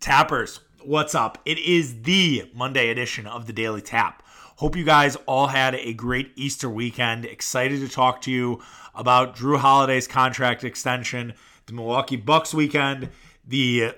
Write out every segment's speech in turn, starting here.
Tappers, what's up? It is the Monday edition of the Daily Tap. Hope you guys all had a great Easter weekend. Excited to talk to you about Jrue Holiday's contract extension, the Milwaukee Bucks weekend, the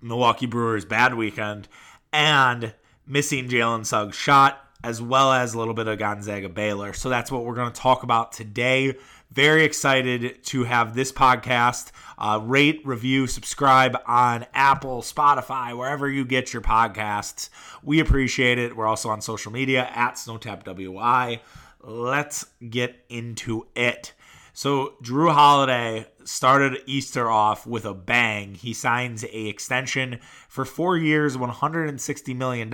Milwaukee Brewers bad weekend, and missing Jalen Suggs' shot, as well as a little bit of Gonzaga Baylor. So that's what we're going to talk about today. Very excited to have this podcast. Uh, rate, review, subscribe on Apple, Spotify, wherever you get your podcasts. We appreciate it. We're also on social media at SnowTapWI. Let's get into it. So Jrue Holiday started Easter off with a bang. He signs a extension for four years, $160 million.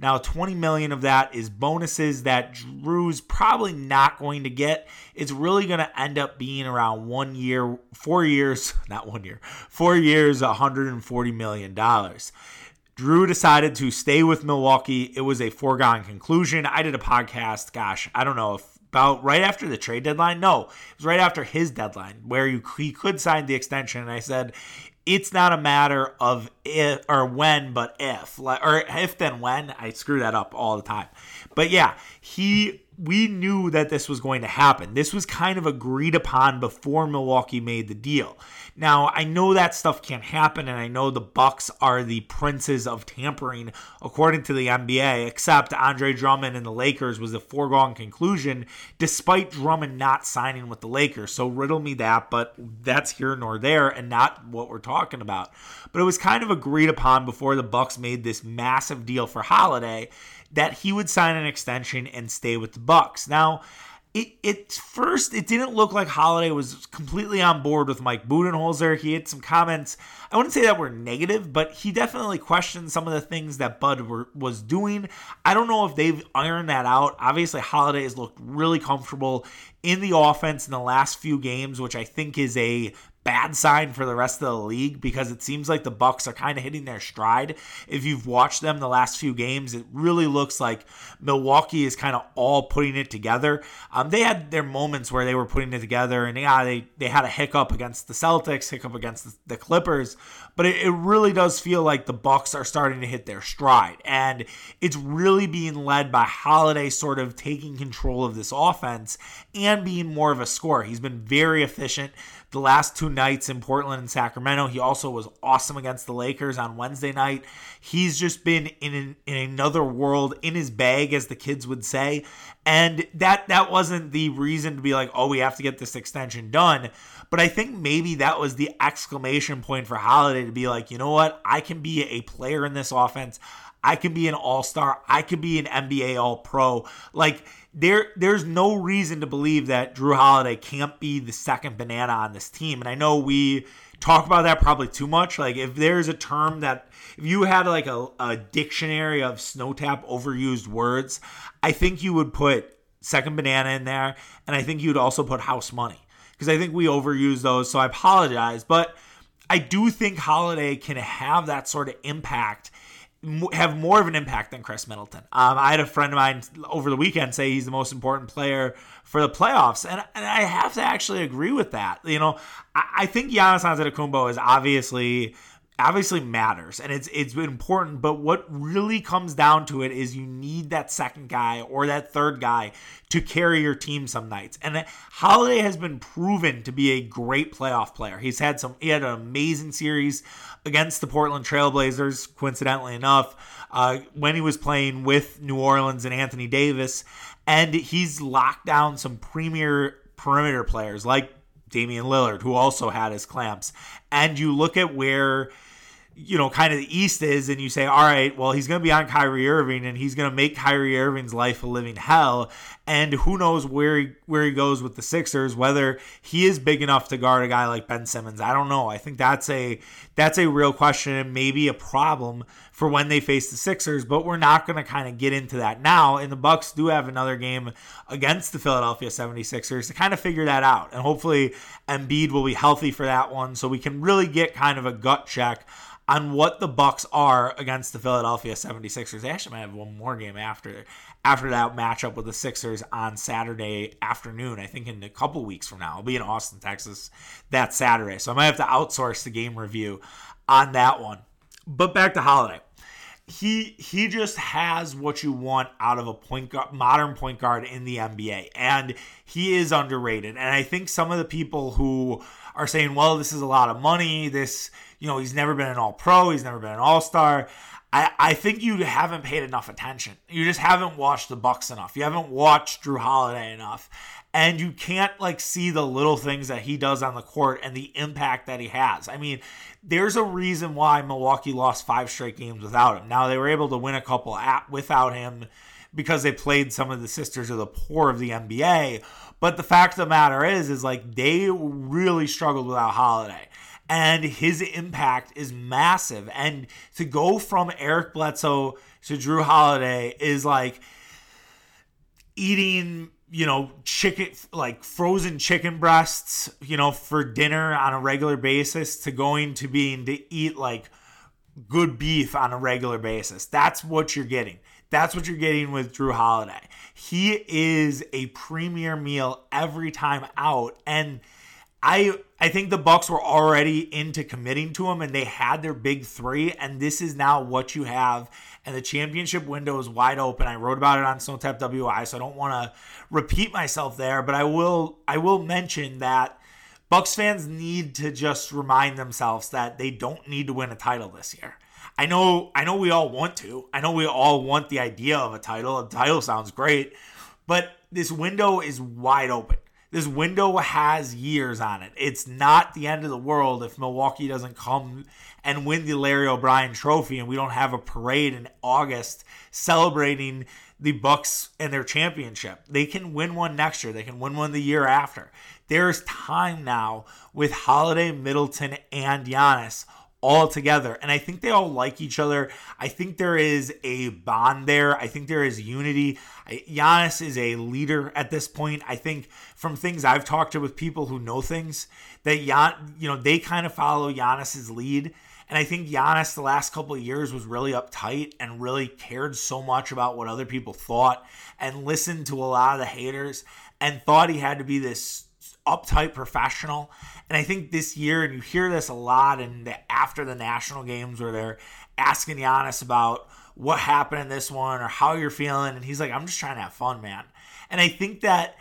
Now, 20 million of that is bonuses that Jrue's probably not going to get. It's really going to end up being around one year, four years, not one year, four years, $140 million. Jrue decided to stay with Milwaukee. It was a foregone conclusion. I did a podcast, gosh, I don't know if about right after the trade deadline. No, it was right after his deadline where you, he could sign the extension. And I said, it's not a matter of if or when, but if, like, or if then when. I screw that up all the time. But yeah, he we knew that this was going to happen. This was kind of agreed upon before Milwaukee made the deal. Now, I know that stuff can't happen and I know the Bucks are the princes of tampering according to the NBA, except Andre Drummond and the Lakers was a foregone conclusion despite Drummond not signing with the Lakers. So riddle me that, but that's here nor there and not what we're talking about. But it was kind of agreed upon before the Bucks made this massive deal for Holiday that he would sign an extension and stay with the Bucks. Now, it, it first it didn't look like Holiday was completely on board with Mike Budenholzer. He had some comments. I wouldn't say that were negative, but he definitely questioned some of the things that Bud were, was doing. I don't know if they've ironed that out. Obviously, Holiday has looked really comfortable in the offense in the last few games, which I think is a bad sign for the rest of the league because it seems like the Bucks are kind of hitting their stride. If you've watched them the last few games, it really looks like Milwaukee is kind of all putting it together. Um, they had their moments where they were putting it together, and yeah, they they had a hiccup against the Celtics, hiccup against the, the Clippers, but it, it really does feel like the Bucks are starting to hit their stride, and it's really being led by Holiday, sort of taking control of this offense and being more of a scorer. He's been very efficient the last two nights in Portland and Sacramento. He also was awesome against the Lakers on Wednesday night. He's just been in an, in another world, in his bag, as the kids would say. And that that wasn't the reason to be like, oh, we have to get this extension done. But I think maybe that was the exclamation point for Holiday to be like, you know what? I can be a player in this offense. I can be an all-star. I can be an NBA all-pro. Like there there's no reason to believe that Jrue Holiday can't be the second banana on this team. And I know we talk about that probably too much. Like if there's a term that if you had like a, a dictionary of snow tap overused words, I think you would put second banana in there, and I think you'd also put house money because I think we overuse those. So I apologize, but I do think Holiday can have that sort of impact have more of an impact than Khris Middleton. Um, I had a friend of mine over the weekend say he's the most important player for the playoffs, and, and I have to actually agree with that. You know, I, I think Giannis Antetokounmpo is obviously obviously matters and it's it's important but what really comes down to it is you need that second guy or that third guy to carry your team some nights. And holiday has been proven to be a great playoff player. He's had some he had an amazing series against the portland trailblazers coincidentally enough uh, when he was playing with new orleans and anthony davis. And he's locked down some premier perimeter players like Damian Lillard, who also had his clamps. And you look at where you know, kind of the East is, and you say, all right, well, he's going to be on Kyrie Irving, and he's going to make Kyrie Irving's life a living hell. And who knows where he, where he goes with the Sixers, whether he is big enough to guard a guy like Ben Simmons. I don't know. I think that's a that's a real question and maybe a problem for when they face the Sixers. But we're not going to kind of get into that now. And the Bucks do have another game against the Philadelphia 76ers to kind of figure that out. And hopefully Embiid will be healthy for that one, so we can really get kind of a gut check on what the Bucks are against the Philadelphia 76ers. They actually might have one more game after after that matchup with the Sixers on Saturday afternoon. I think in a couple weeks from now. I'll be in Austin, Texas that Saturday. So I might have to outsource the game review on that one. But back to Holiday. He he just has what you want out of a point guard, modern point guard in the NBA, and he is underrated. And I think some of the people who are saying, "Well, this is a lot of money. This, you know, he's never been an All Pro. He's never been an All Star." I, I think you haven't paid enough attention. You just haven't watched the Bucks enough. You haven't watched Jrue Holiday enough. And you can't like see the little things that he does on the court and the impact that he has. I mean, there's a reason why Milwaukee lost five straight games without him. Now they were able to win a couple at, without him because they played some of the sisters of the poor of the NBA. But the fact of the matter is, is like they really struggled without Holiday and his impact is massive. And to go from Eric Bledsoe to Jrue Holiday is like eating, you know, chicken, like frozen chicken breasts, you know, for dinner on a regular basis to going to being to eat like good beef on a regular basis. That's what you're getting. That's what you're getting with Jrue Holiday. He is a premier meal every time out. And I I think the Bucks were already into committing to him and they had their big 3 and this is now what you have and the championship window is wide open. I wrote about it on Snowtap WI so I don't want to repeat myself there, but I will I will mention that Bucks fans need to just remind themselves that they don't need to win a title this year. I know I know we all want to. I know we all want the idea of a title. A title sounds great, but this window is wide open. This window has years on it. It's not the end of the world if Milwaukee doesn't come and win the Larry O'Brien trophy and we don't have a parade in August celebrating the Bucks and their championship. They can win one next year. They can win one the year after. There's time now with Holiday, Middleton, and Giannis all together. And I think they all like each other. I think there is a bond there. I think there is unity. Giannis is a leader at this point. I think from things I've talked to with people who know things that Jan, you know, they kind of follow Giannis's lead. And I think Giannis the last couple of years was really uptight and really cared so much about what other people thought and listened to a lot of the haters and thought he had to be this uptight professional. And I think this year, and you hear this a lot in the, after the national games where they're asking Giannis about what happened in this one or how you're feeling. And he's like, I'm just trying to have fun, man. And I think that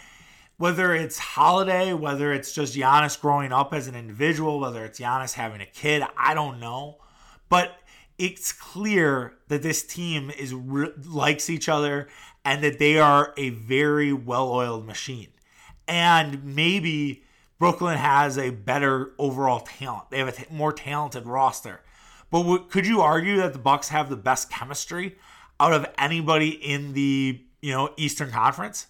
whether it's holiday, whether it's just Giannis growing up as an individual, whether it's Giannis having a kid, I don't know. But it's clear that this team is likes each other and that they are a very well-oiled machine and maybe Brooklyn has a better overall talent. They have a t- more talented roster. But w- could you argue that the Bucks have the best chemistry out of anybody in the you know Eastern Conference?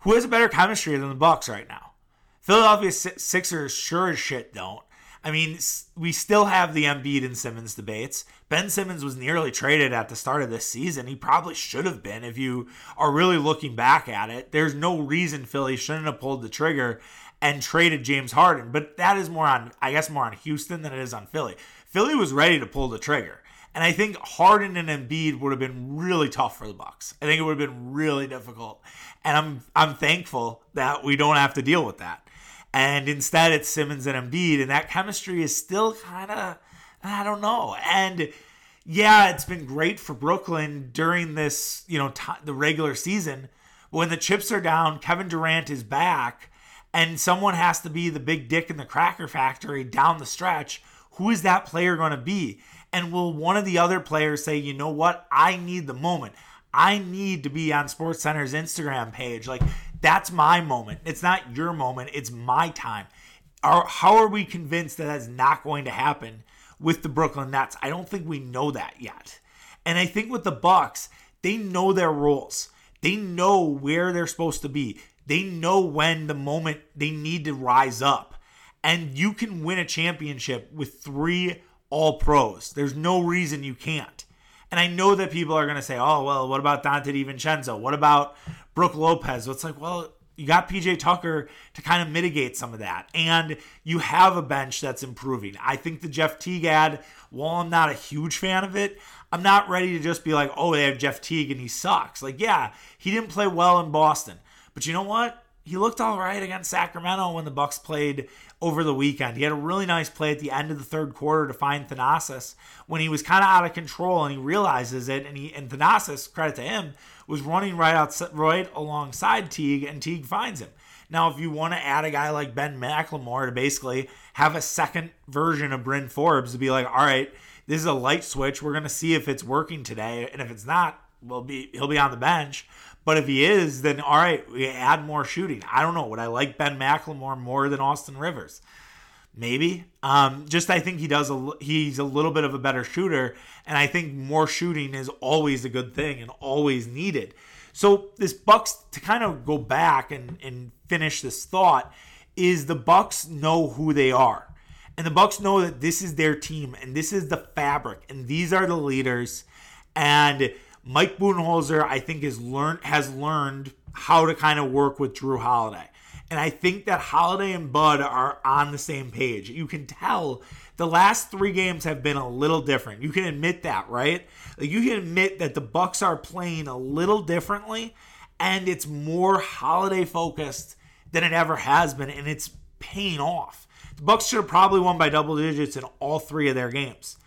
Who has a better chemistry than the Bucks right now? Philadelphia Sixers sure as shit don't. I mean, we still have the Embiid and Simmons debates. Ben Simmons was nearly traded at the start of this season. He probably should have been if you are really looking back at it. There's no reason Philly shouldn't have pulled the trigger and traded James Harden, but that is more on, I guess, more on Houston than it is on Philly. Philly was ready to pull the trigger. And I think Harden and Embiid would have been really tough for the Bucks. I think it would have been really difficult. And I'm I'm thankful that we don't have to deal with that. And instead, it's Simmons and Embiid, and that chemistry is still kind of, I don't know. And yeah, it's been great for Brooklyn during this, you know, t- the regular season. But when the chips are down, Kevin Durant is back, and someone has to be the big dick in the cracker factory down the stretch. Who is that player going to be? And will one of the other players say, you know what? I need the moment. I need to be on SportsCenter's Instagram page. Like that's my moment. It's not your moment. It's my time. Are, how are we convinced that that's not going to happen with the Brooklyn Nets? I don't think we know that yet. And I think with the Bucks, they know their roles. They know where they're supposed to be. They know when the moment they need to rise up. And you can win a championship with three all pros. There's no reason you can't. And I know that people are going to say, oh, well, what about Donte DiVincenzo? What about Brook Lopez? It's like, well, you got PJ Tucker to kind of mitigate some of that. And you have a bench that's improving. I think the Jeff Teague ad, while I'm not a huge fan of it, I'm not ready to just be like, oh, they have Jeff Teague and he sucks. Like, yeah, he didn't play well in Boston. But you know what? he looked all right against Sacramento when the Bucks played over the weekend. He had a really nice play at the end of the third quarter to find Thanasis when he was kind of out of control and he realizes it. And he and Thanasis, credit to him, was running right outside, right alongside Teague, and Teague finds him. Now, if you want to add a guy like Ben McLemore to basically have a second version of Bryn Forbes to be like, all right, this is a light switch. We're gonna see if it's working today, and if it's not, we'll be he'll be on the bench. But if he is, then all right, we add more shooting. I don't know. Would I like Ben McLemore more than Austin Rivers? Maybe. Um, just I think he does. A, he's a little bit of a better shooter, and I think more shooting is always a good thing and always needed. So this Bucks to kind of go back and and finish this thought is the Bucks know who they are. And the Bucks know that this is their team and this is the fabric and these are the leaders and Mike Budenholzer, I think, has learned has learned how to kind of work with Jrue Holiday. And I think that Holiday and Bud are on the same page. You can tell the last three games have been a little different. You can admit that, right? You can admit that the Bucks are playing a little differently, and it's more holiday focused than it ever has been, and it's paying off. The Bucks should have probably won by double digits in all three of their games.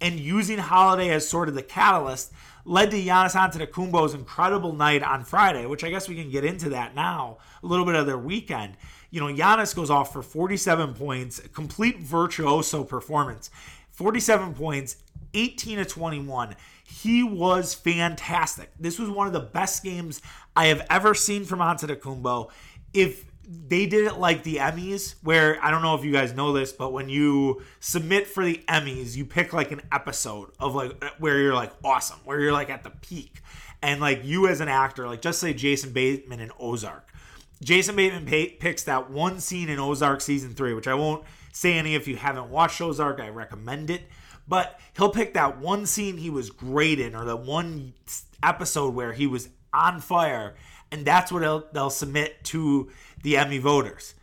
And using Holiday as sort of the catalyst led to Giannis Antetokounmpo's incredible night on Friday, which I guess we can get into that now, a little bit of their weekend. You know, Giannis goes off for 47 points, complete virtuoso performance. 47 points, 18 to 21. He was fantastic. This was one of the best games I have ever seen from Antetokounmpo. If they did it like the Emmys, where I don't know if you guys know this, but when you submit for the Emmys, you pick like an episode of like where you're like awesome, where you're like at the peak. And like you as an actor, like just say Jason Bateman in Ozark. Jason Bateman picks that one scene in Ozark season three, which I won't say any if you haven't watched Ozark, I recommend it. But he'll pick that one scene he was great in, or the one episode where he was on fire, and that's what they'll submit to the Emmy voters.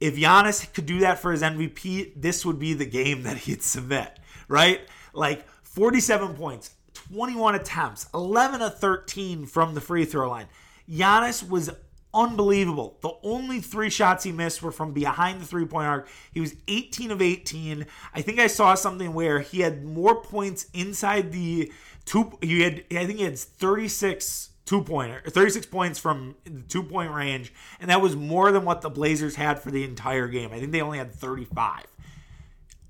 If Giannis could do that for his MVP, this would be the game that he'd submit, right? Like 47 points, 21 attempts, 11 of 13 from the free throw line. Giannis was unbelievable. The only three shots he missed were from behind the three point arc. He was 18 of 18. I think I saw something where he had more points inside the two. He had, I think he had 36 two pointer, 36 points from the two point range, and that was more than what the Blazers had for the entire game. I think they only had 35.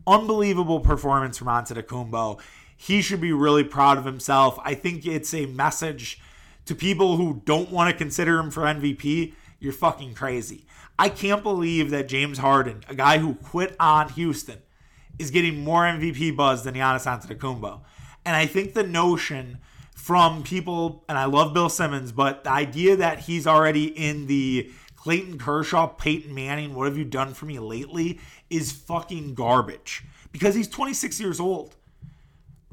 Unbelievable performance from Antetokounmpo. He should be really proud of himself. I think it's a message to people who don't want to consider him for MVP. You're fucking crazy. I can't believe that James Harden, a guy who quit on Houston, is getting more MVP buzz than Giannis Antetokounmpo. And I think the notion from people, and I love Bill Simmons, but the idea that he's already in the Clayton Kershaw, Peyton Manning, what have you done for me lately is fucking garbage because he's 26 years old.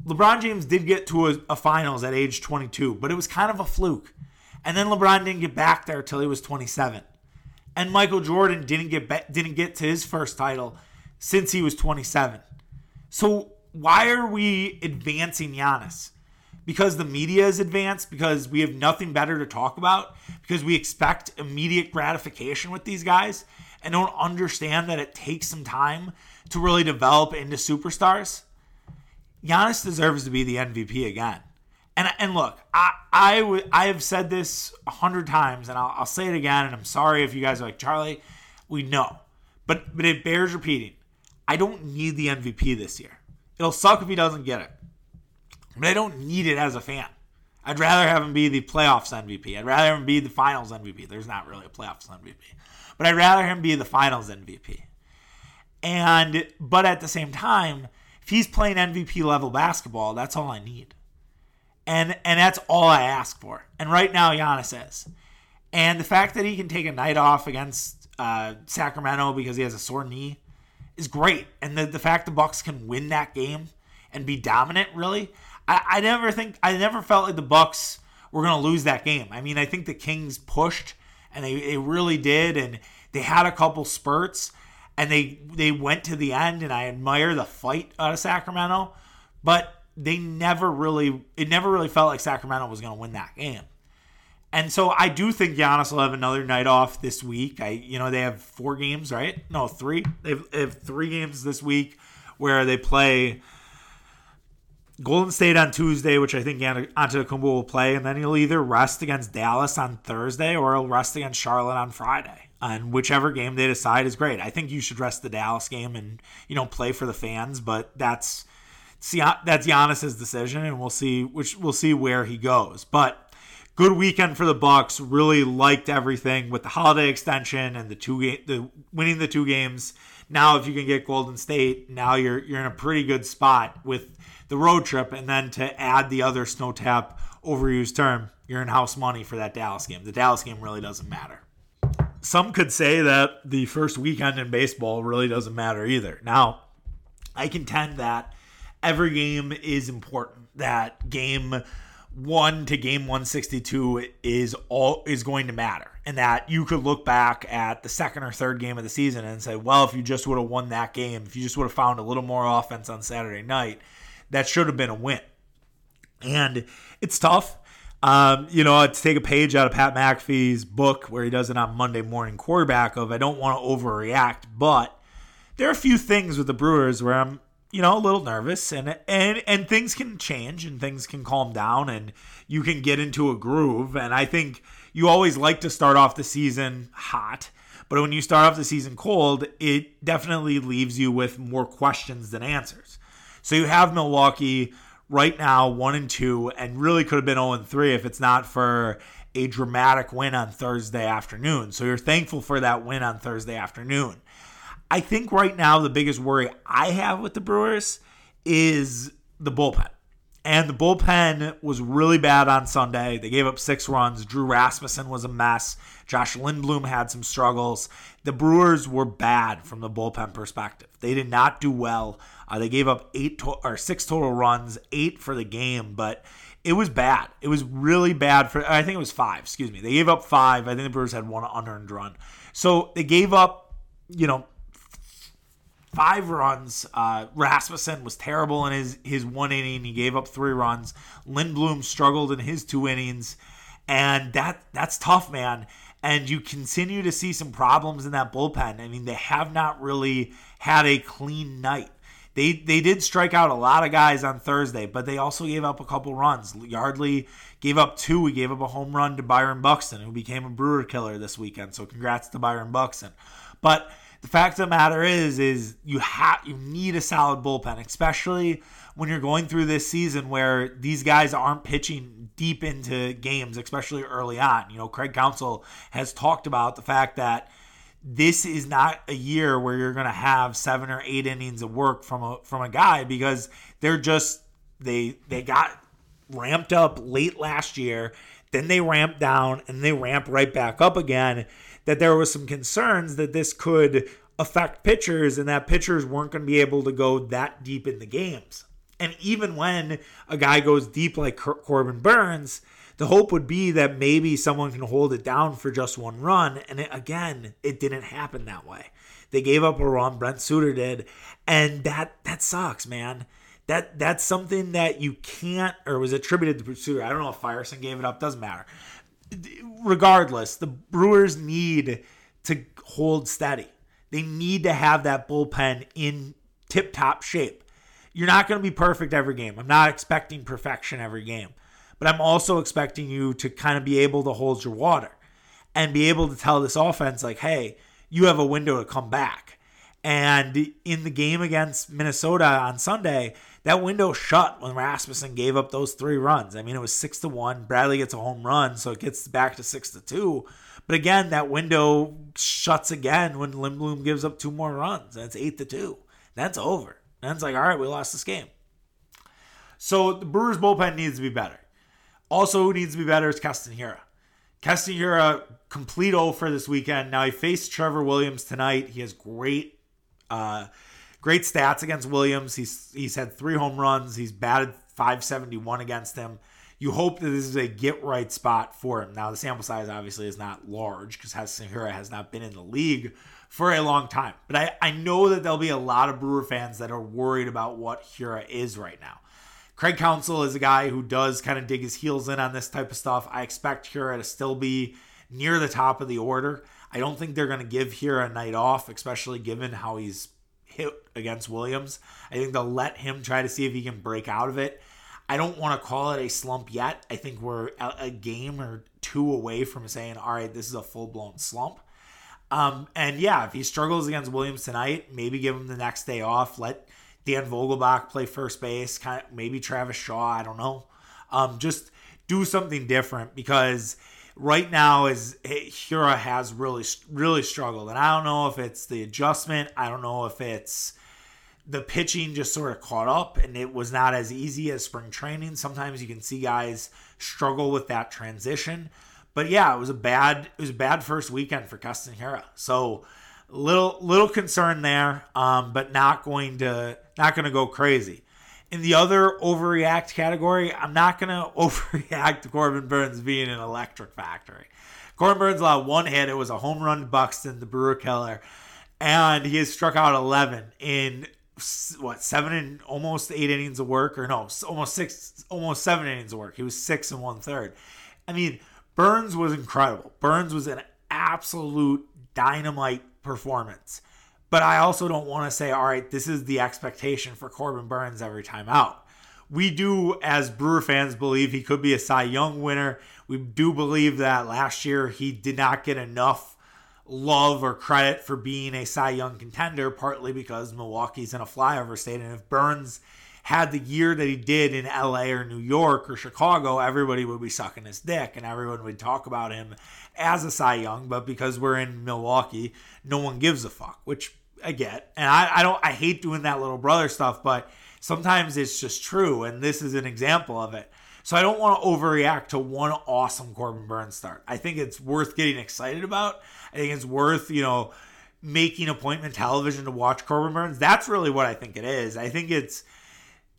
LeBron James did get to a, a, finals at age 22, but it was kind of a fluke. And then LeBron didn't get back there till he was 27. And Michael Jordan didn't get be- didn't get to his first title since he was 27. So why are we advancing Giannis? Because the media is advanced, because we have nothing better to talk about, because we expect immediate gratification with these guys and don't understand that it takes some time to really develop into superstars. Giannis deserves to be the MVP again. And, and look, I, I, w- I have said this a hundred times, and I'll, I'll say it again. And I'm sorry if you guys are like Charlie. We know, but but it bears repeating. I don't need the MVP this year. It'll suck if he doesn't get it but I don't need it as a fan. I'd rather have him be the playoffs MVP. I'd rather him be the finals MVP. There's not really a playoffs MVP, but I'd rather him be the finals MVP. And but at the same time, if he's playing MVP level basketball, that's all I need. And and that's all I ask for. And right now, Giannis is. And the fact that he can take a night off against uh, Sacramento because he has a sore knee is great. And the, the fact the Bucks can win that game and be dominant, really, I, I never think I never felt like the Bucks were going to lose that game. I mean, I think the Kings pushed and they, they really did, and they had a couple spurts and they they went to the end, and I admire the fight out of Sacramento, but they never really it never really felt like Sacramento was going to win that game. And so I do think Giannis will have another night off this week. I, you know, they have four games, right? No, three. They have, they have three games this week where they play Golden State on Tuesday, which I think Antetokounmpo will play, and then he'll either rest against Dallas on Thursday or he'll rest against Charlotte on Friday. And whichever game they decide is great. I think you should rest the Dallas game and you know play for the fans, but that's see that's Giannis's decision, and we'll see which we'll see where he goes. But good weekend for the Bucks. Really liked everything with the holiday extension and the two game, the winning the two games. Now, if you can get Golden State, now you're you're in a pretty good spot with the road trip, and then to add the other snow tap overused term, you're in house money for that Dallas game. The Dallas game really doesn't matter some could say that the first weekend in baseball really doesn't matter either. Now, I contend that every game is important. That game one to game 162 is all is going to matter. And that you could look back at the second or third game of the season and say, well, if you just would have won that game, if you just would have found a little more offense on Saturday night, that should have been a win. And it's tough. Um, you know, to take a page out of Pat McAfee's book where he does it on Monday morning quarterback of I don't want to overreact, but there are a few things with the Brewers where I'm, you know, a little nervous and and and things can change and things can calm down and you can get into a groove. And I think you always like to start off the season hot. But when you start off the season cold, it definitely leaves you with more questions than answers. So you have Milwaukee right now one and two, and really could have been 0 and 3 if it's not for a dramatic win on Thursday afternoon. So you're thankful for that win on Thursday afternoon. I think right now the biggest worry I have with the Brewers is the bullpen. And the bullpen was really bad on Sunday. They gave up six runs. Drew Rasmussen was a mess. Josh Lindblom had some struggles. The Brewers were bad from the bullpen perspective. They did not do well. Uh, they gave up eight to- or six total runs, eight for the game, but it was bad. It was really bad for. I think it was five. Excuse me. They gave up five. I think the Brewers had one unearned run. So they gave up, you know, five runs. Uh, Rasmussen was terrible in his his one inning. He gave up three runs. Lindblom struggled in his two innings, and that that's tough, man. And you continue to see some problems in that bullpen. I mean, they have not really had a clean night. They they did strike out a lot of guys on Thursday, but they also gave up a couple runs. Yardley gave up two. He gave up a home run to Byron Buxton, who became a Brewer killer this weekend. So congrats to Byron Buxton. But the fact of the matter is, is you have you need a solid bullpen, especially when you're going through this season where these guys aren't pitching deep into games, especially early on. You know, Craig Counsell has talked about the fact that this is not a year where you're going to have seven or eight innings of work from a from a guy because they're just they they got ramped up late last year, then they ramp down and they ramp right back up again that there was some concerns that this could affect pitchers and that pitchers weren't going to be able to go that deep in the games. And even when a guy goes deep like Corbin Burnes, the hope would be that maybe someone can hold it down for just one run. And it, again, it didn't happen that way. They gave up a run, Brent Suter did, and that that sucks, man. That that's something that you can't or was attributed to Suter. I don't know if Feyereisen gave it up, doesn't matter regardless, the Brewers need to hold steady. They need to have that bullpen in tip top shape. You're not going to be perfect every game. I'm not expecting perfection every game, but I'm also expecting you to kind of be able to hold your water and be able to tell this offense, like, hey, you have a window to come back. And in the game against Minnesota on Sunday, that window shut when Rasmussen gave up those three runs. I mean, it was six to one. Bradley gets a home run, so it gets back to six to two. But again, that window shuts again when Lindblom gives up two more runs, it's eight to two. That's over. And it's like, all right, we lost this game. So the Brewers bullpen needs to be better. Also, who needs to be better is. Keston Hiura, complete O for this weekend. Now he faced Trevor Williams tonight. He has great uh, great stats against Williams. He's he's had three home runs. He's batted 571 against him. You hope that this is a get right spot for him. Now the sample size obviously is not large because Hiura has not been in the league for a long time. But I, I know that there'll be a lot of Brewer fans that are worried about what Hiura is right now. Craig Counsell is a guy who does kind of dig his heels in on this type of stuff. I expect Hiura to still be near the top of the order. I don't think they're going to give Hiura a night off, especially given how he's hit against Williams. I think they'll let him try to see if he can break out of it. I don't want to call it a slump yet. I think we're a game or two away from saying, all right, this is a full blown slump. Um, and yeah, if he struggles against Williams tonight, maybe give him the next day off. Let Dan Vogelbach play first base. Kind of maybe Travis Shaw. I don't know. Um, just do something different because right now is Hiura has really really struggled, and I don't know if it's the adjustment. I don't know if it's the pitching just sort of caught up and it was not as easy as spring training. Sometimes you can see guys struggle with that transition. But yeah, it was a bad it was a bad first weekend for Keston Hiura. So little little concern there, um, but not going to not going to go crazy. In the other overreact category, I'm not going to overreact to Corbin Burnes being an electric factory. Corbin Burnes allowed one hit. It was a home run to Buxton, the Brewer killer, and he has struck out 11 in what seven and almost eight innings of work, or no, almost six, almost seven innings of work. He was six and one third. I mean, Burnes was incredible. Burnes was an absolute dynamite performance. But I also don't want to say, all right, this is the expectation for Corbin Burnes every time out. We do, as Brewer fans, believe he could be a Cy Young winner. We do believe that last year he did not get enough love or credit for being a Cy Young contender, partly because Milwaukee's in a flyover state. And if Burnes had the year that he did in LA or New York or Chicago, everybody would be sucking his dick and everyone would talk about him as a Cy Young. But because we're in Milwaukee, no one gives a fuck, which I get. And I, I don't I hate doing that little brother stuff, but sometimes it's just true. And this is an example of it. So I don't want to overreact to one awesome Corbin Burnes start. I think it's worth getting excited about. I think it's worth, you know, making appointment television to watch Corbin Burnes. That's really what I think it is. I think it's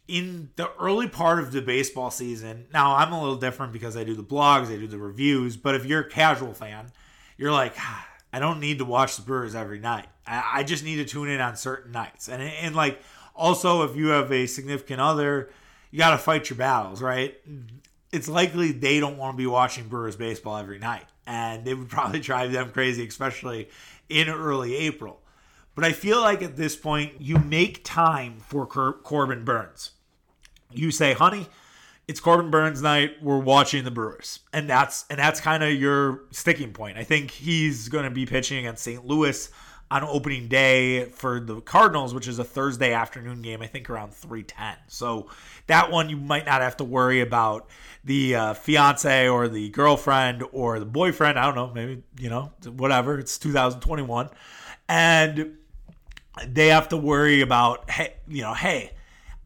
in the early part of the baseball season, now I'm a little different because I do the blogs, I do the reviews, but if you're a casual fan, you're like, ah, I don't need to watch the Brewers every night. I, I just need to tune in on certain nights. And, and like, also, if you have a significant other, you got to fight your battles, right? It's likely they don't want to be watching Brewers baseball every night. And it would probably drive them crazy, especially in early April. But I feel like at this point, you make time for Cor- Corbin Burnes. you say, honey, it's Corbin Burnes night. We're watching the Brewers, and that's and that's kind of your sticking point. I think he's going to be pitching against St. Louis on opening day for the Cardinals, which is a Thursday afternoon game. I think around three ten. So that one you might not have to worry about the uh, fiance or the girlfriend or the boyfriend. I don't know, maybe you know whatever. It's 2021, and they have to worry about hey, you know, hey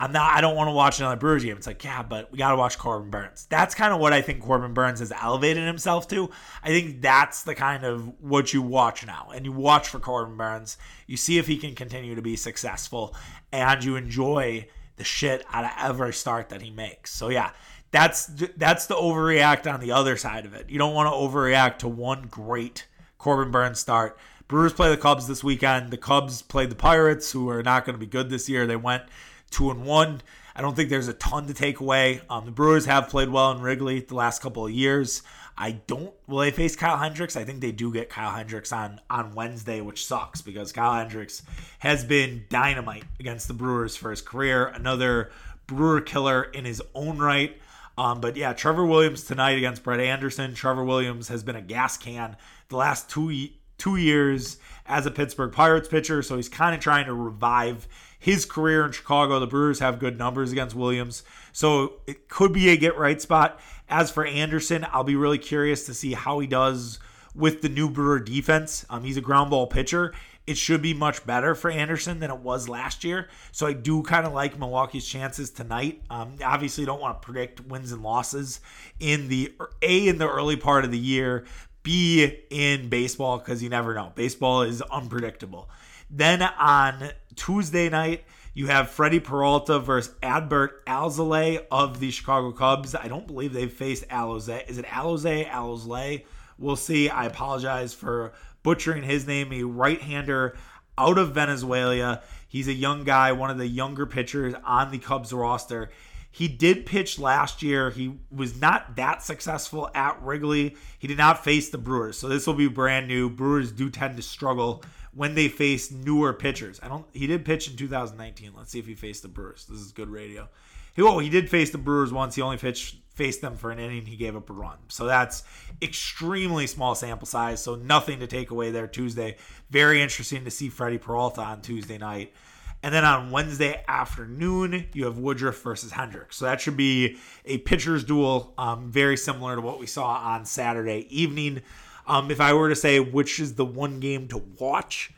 I'm not. I don't want to watch another Brewers game. It's like, yeah, but we got to watch Corbin Burnes. That's kind of what I think Corbin Burnes has elevated himself to. I think that's the kind of what you watch now, and you watch for Corbin Burnes. You see if he can continue to be successful, and you enjoy the shit out of every start that he makes. So yeah, that's that's the overreact on the other side of it. You don't want to overreact to one great Corbin Burnes start. Brewers play the Cubs this weekend. The Cubs played the Pirates, who are not going to be good this year. They went two and one. I don't think there's a ton to take away. Um, the Brewers have played well in Wrigley the last couple of years. I don't. Will they face Kyle Hendricks? I think they do get Kyle Hendricks on on Wednesday, which sucks because Kyle Hendricks has been dynamite against the Brewers for his career. Another Brewer killer in his own right. Um, but yeah, Trevor Williams tonight against Brett Anderson. Trevor Williams has been a gas can the last two two years as a Pittsburgh Pirates pitcher, so he's kind of trying to revive his career in Chicago. The Brewers have good numbers against Williams, so it could be a get right spot. As for Anderson, I'll be really curious to see how he does with the new Brewer defense. Um, he's a ground ball pitcher. It should be much better for Anderson than it was last year. So I do kind of like Milwaukee's chances tonight. Um, obviously, don't want to predict wins and losses in the a in the early part of the year. B in baseball because you never know. Baseball is unpredictable. Then on Tuesday night, you have Freddie Peralta versus Adbert Alzolay of the Chicago Cubs. I don't believe they've faced Alzolay. Is it Alzolay? Alzolay? We'll see. I apologize for butchering his name. A right-hander out of Venezuela. He's a young guy, one of the younger pitchers on the Cubs roster. He did pitch last year. He was not that successful at Wrigley. He did not face the Brewers, so this will be brand new. Brewers do tend to struggle when they face newer pitchers. I don't. He did pitch in 2019. Let's see if he faced the Brewers. This is good radio. He, oh, he did face the Brewers once. He only pitched faced them for an inning. He gave up a run. So that's extremely small sample size. So nothing to take away there Tuesday. Very interesting to see Freddie Peralta on Tuesday night. And then on Wednesday afternoon, you have Woodruff versus Hendricks. So that should be a pitcher's duel, um, very similar to what we saw on Saturday evening. Um, if I were to say which is the one game to watch,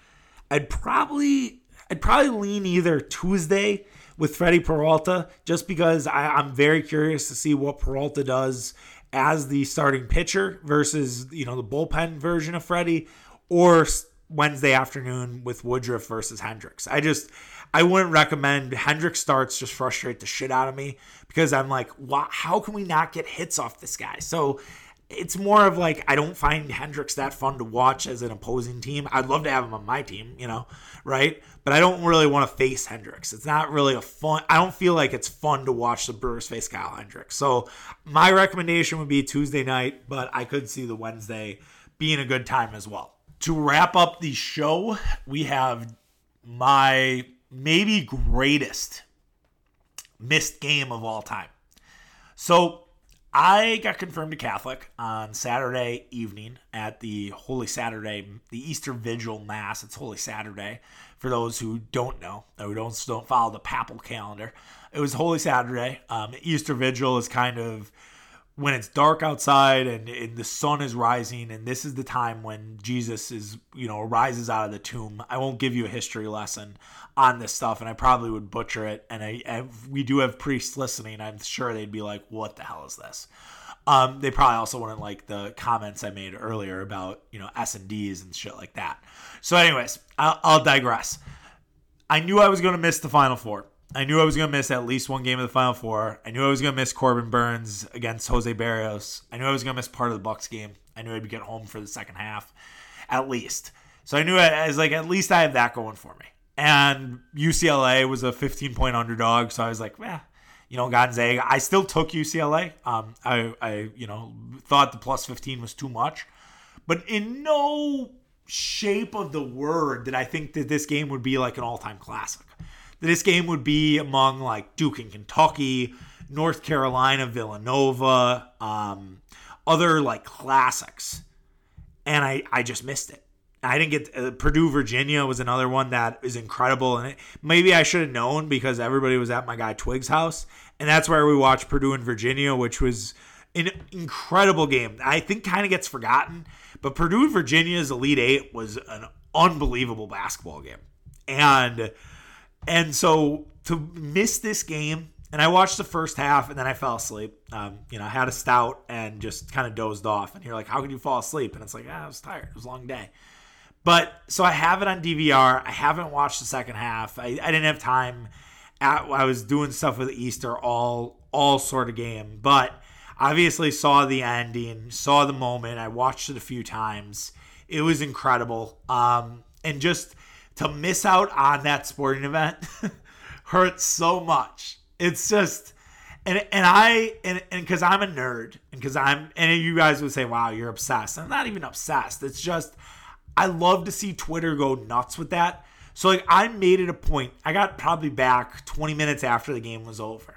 I'd probably I'd probably lean either Tuesday with Freddie Peralta, just because I, I'm very curious to see what Peralta does as the starting pitcher versus you know the bullpen version of Freddie, or Wednesday afternoon with Woodruff versus Hendricks. I just I wouldn't recommend Hendricks starts just frustrate the shit out of me because I'm like, wow, how can we not get hits off this guy? So it's more of like I don't find Hendricks that fun to watch as an opposing team. I'd love to have him on my team, you know, right? But I don't really want to face Hendricks. It's not really a fun. I don't feel like it's fun to watch the Brewers face Kyle Hendricks. So my recommendation would be Tuesday night, but I could see the Wednesday being a good time as well. To wrap up the show, we have my maybe greatest missed game of all time. So I got confirmed a Catholic on Saturday evening at the Holy Saturday, the Easter Vigil Mass. It's Holy Saturday for those who don't know, who don't don't follow the papal calendar. It was Holy Saturday. Um, Easter Vigil is kind of when it's dark outside and, and, the sun is rising and this is the time when jesus is you know rises out of the tomb i won't give you a history lesson on this stuff and i probably would butcher it and I, I we do have priests listening i'm sure they'd be like what the hell is this? Um, they probably also wouldn't like the comments i made earlier about you know s and d's and shit like that. So anyways i'll, I'll digress. I knew i was going to miss the final four I knew I was going to miss at least one game of the Final Four. I knew I was going to miss Corbin Burnes against Jose Berrios. I knew I was going to miss part of the Bucks game. I knew I'd getting home for the second half, at least. So I knew I was like, at least I have that going for me. And UCLA was a 15 point underdog, so I was like, yeah, you know, Gonzaga. I still took UCLA. Um, I, I, you know, thought the plus 15 was too much, but in no shape of the word did I think that this game would be like an all time classic this game would be among like Duke and Kentucky, North Carolina, Villanova, um, other like classics. And I, I just missed it. I didn't get uh, Purdue, Virginia was another one that is incredible. And it, maybe I should have known because everybody was at my guy Twig's house. And that's where we watched Purdue and Virginia, which was an incredible game. I think kind of gets forgotten. But Purdue Virginia's Elite Eight was an unbelievable basketball game. And and so to miss this game, and I watched the first half and then I fell asleep. Um, you know, I had a stout and just kind of dozed off. And you're like, how can you fall asleep? And it's like, ah, I was tired. It was a long day. But so I have it on DVR. I haven't watched the second half. I, I didn't have time. At, I was doing stuff with Easter all all sort of game, but obviously saw the ending, saw the moment. I watched it a few times. It was incredible. Um, and just to miss out on that sporting event hurts so much. It's just and and I and and because I'm a nerd and because I'm and you guys would say, "Wow, you're obsessed." I'm not even obsessed. It's just I love to see Twitter go nuts with that. So like I made it a point. I got probably back 20 minutes after the game was over.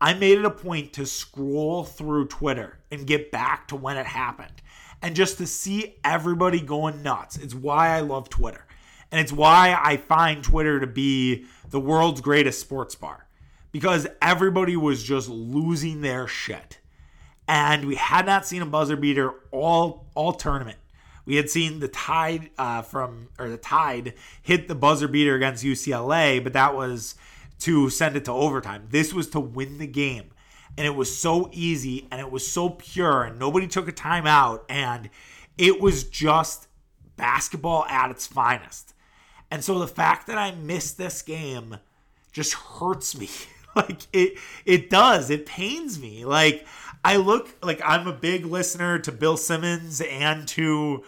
I made it a point to scroll through Twitter and get back to when it happened and just to see everybody going nuts. It's why I love Twitter. And it's why I find Twitter to be the world's greatest sports bar because everybody was just losing their shit. And we had not seen a buzzer beater all all tournament. We had seen the Tide uh, from or the Tide hit the buzzer beater against UCLA, but that was to send it to overtime. This was to win the game. And it was so easy and it was so pure and nobody took a timeout and it was just basketball at its finest. And so the fact that I missed this game just hurts me. like it it does. It pains me. Like I look like I'm a big listener to Bill Simmons and to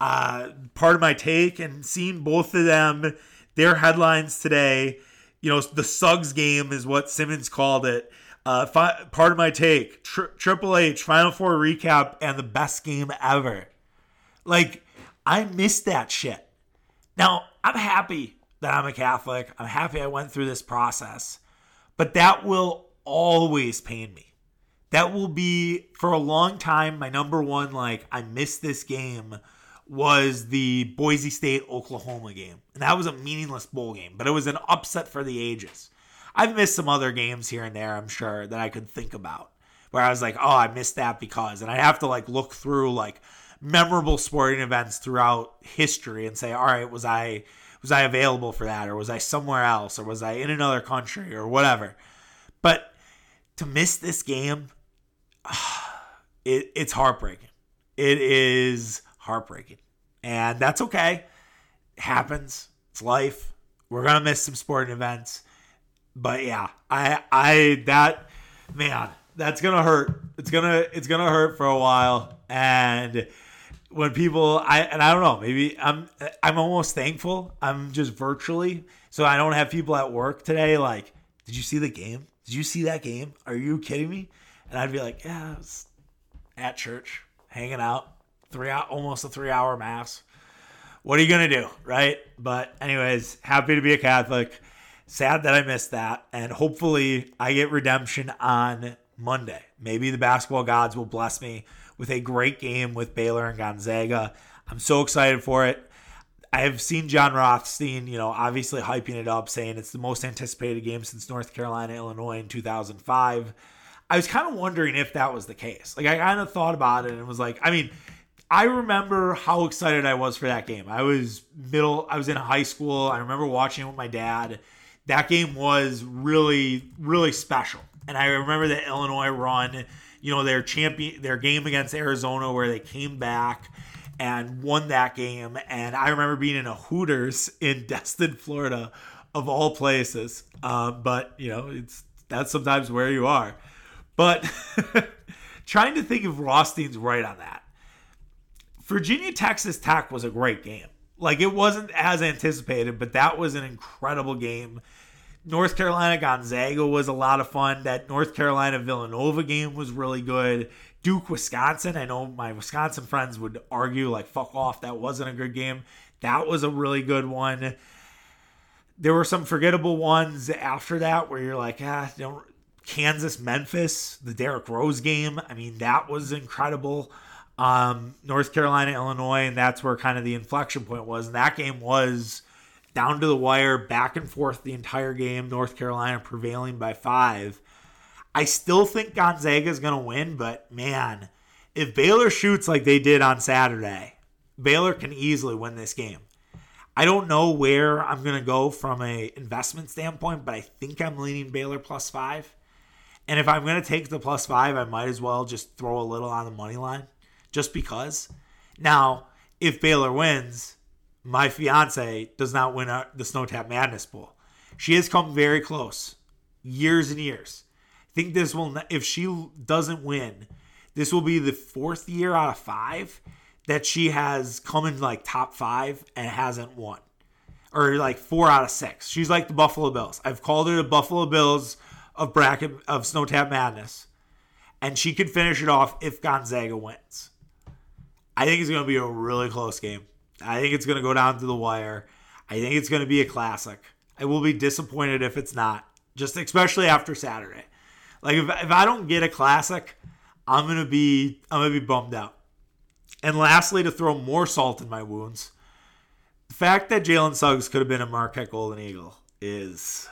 uh, Pardon My Take and seeing both of them their headlines today, you know, the Suggs game is what Simmons called it. Uh, fi- Pardon My Take: Tri- Triple H Final Four recap and the best game ever. Like I missed that shit. Now I'm happy that I'm a Catholic. I'm happy I went through this process, but that will always pain me. That will be for a long time my number one. Like I missed this game was the Boise State Oklahoma game, and that was a meaningless bowl game, but it was an upset for the ages. I've missed some other games here and there, I'm sure, that I could think about where I was like, oh, I missed that because, and I have to like look through like memorable sporting events throughout history and say, all right, was I was I available for that, or was I somewhere else, or was I in another country, or whatever. But to miss this game, it, it's heartbreaking. It is heartbreaking, and that's okay. It happens. It's life. We're gonna miss some sporting events but yeah, I I that man, that's gonna hurt. It's gonna it's gonna hurt for a while. And when people I and I don't know, maybe I'm I'm almost thankful. I'm just virtually so I don't have people at work today like, did you see the game? Did you see that game? Are you kidding me? And I'd be like, yeah, I was at church, hanging out, three out almost a three hour mass. What are you gonna do, right? But anyways, happy to be a Catholic sad that I missed that. And hopefully I get redemption on Monday. Maybe the basketball gods will bless me with a great game with Baylor and Gonzaga. I'm so excited for it. I have seen Jon Rothstein, you know, obviously hyping it up, saying it's the most anticipated game since North Carolina, Illinois in 2005. I was kind of wondering if that was the case. Like, I kind of thought about it and was like, I mean, I remember how excited I was for that game. I was middle, I was in high school. I remember watching it with my dad that game was really really special. And I remember the Illinois run, you know, their champion their game against Arizona where they came back and won that game. And I remember being in a Hooters in Destin, Florida, of all places. Um, but you know, it's that's sometimes where you are. But trying to think if Rothstein's right on that. Virginia Texas Tech was a great game. Like it wasn't as anticipated, but that was an incredible game. North Carolina Gonzaga was a lot of fun. That North Carolina Villanova game was really good. Duke Wisconsin, I know my Wisconsin friends would argue like fuck off, that wasn't a good game. That was a really good one. There were some forgettable ones after that where you're like, ah, don't Kansas Memphis, the Derrick Rose game. I mean, that was incredible. Um, North Carolina, Illinois, and that's where kind of the inflection point was. And that game was down to the wire, back and forth the entire game. North Carolina prevailing by five. I still think Gonzaga is going to win, but man, if Baylor shoots like they did on Saturday, Baylor can easily win this game. I don't know where I'm going to go from a investment standpoint, but I think I'm leaning Baylor plus five. And if I'm going to take the plus five, I might as well just throw a little on the money line just because. Now, if Baylor wins, my fiance does not win the Snow Tap Madness Bowl. She has come very close, years and years. I think this will, if she doesn't win, this will be the fourth year out of five that she has come in like top five and hasn't won, or like four out of six. She's like the Buffalo Bills. I've called her the Buffalo Bills of bracket of Snow Tap Madness, and she could finish it off if Gonzaga wins. I think it's going to be a really close game. I think it's going to go down to the wire. I think it's going to be a classic. I will be disappointed if it's not, just especially after Saturday. Like if, if I don't get a classic, I'm gonna be I'm gonna be bummed out. And lastly, to throw more salt in my wounds, the fact that Jalen Suggs could have been a Marquette Golden Eagle is,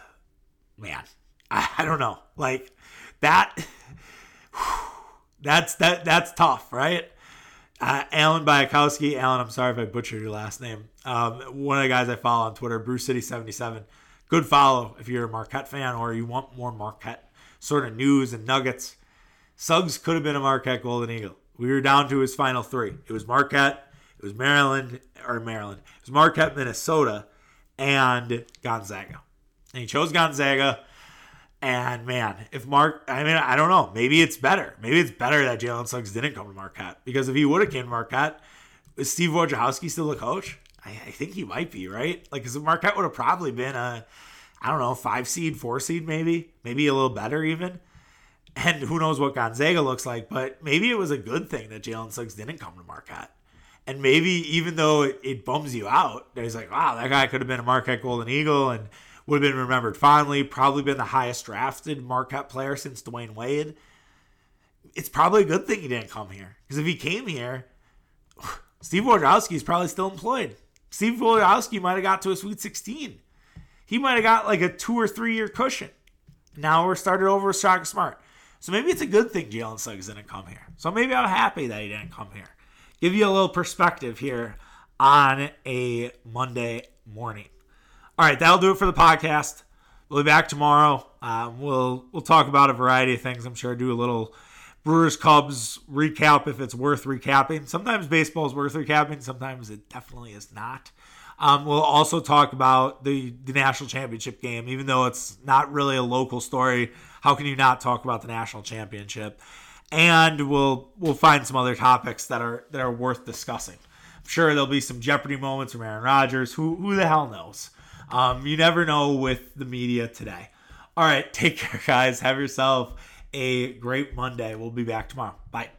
man, I, I don't know. Like that, that's that that's tough, right? Uh, Alan Bayakowski. Alan, I'm sorry if I butchered your last name. Um, one of the guys I follow on Twitter, Brew City 77 Good follow if you're a Marquette fan or you want more Marquette sort of news and nuggets. Suggs could have been a Marquette Golden Eagle. We were down to his final three. It was Marquette, it was Maryland, or Maryland. It was Marquette, Minnesota, and Gonzaga. And he chose Gonzaga. And man, if Mark, I mean, I don't know. Maybe it's better. Maybe it's better that Jalen Suggs didn't come to Marquette because if he would have came to Marquette, is Steve Wojciechowski still the coach? I, I think he might be, right? Like, because Marquette would have probably been a, I don't know, five seed, four seed, maybe, maybe a little better even. And who knows what Gonzaga looks like, but maybe it was a good thing that Jalen Suggs didn't come to Marquette. And maybe even though it, it bums you out, he's like, wow, that guy could have been a Marquette Golden Eagle and would have been remembered fondly, probably been the highest drafted Marquette player since Dwyane Wade. It's probably a good thing he didn't come here. Because if he came here, Steve Wojciechowski is probably still employed. Steve Wojciechowski might have got to a Sweet 16. He might have got like a two or three year cushion. Now we're started over with Shaka Smart. So maybe it's a good thing Jalen Suggs didn't come here. So maybe I'm happy that he didn't come here. Give you a little perspective here on a Monday morning. All right, that'll do it for the podcast. We'll be back tomorrow. Um, we'll we'll talk about a variety of things. I'm sure I do a little Brewers Cubs recap if it's worth recapping. Sometimes baseball is worth recapping. Sometimes it definitely is not. Um, we'll also talk about the the national championship game, even though it's not really a local story. How can you not talk about the national championship? And we'll we'll find some other topics that are that are worth discussing. I'm sure there'll be some Jeopardy moments from Aaron Rodgers. Who who the hell knows? Um, you never know with the media today. All right, take care, guys. Have yourself a great Monday. We'll be back tomorrow. Bye.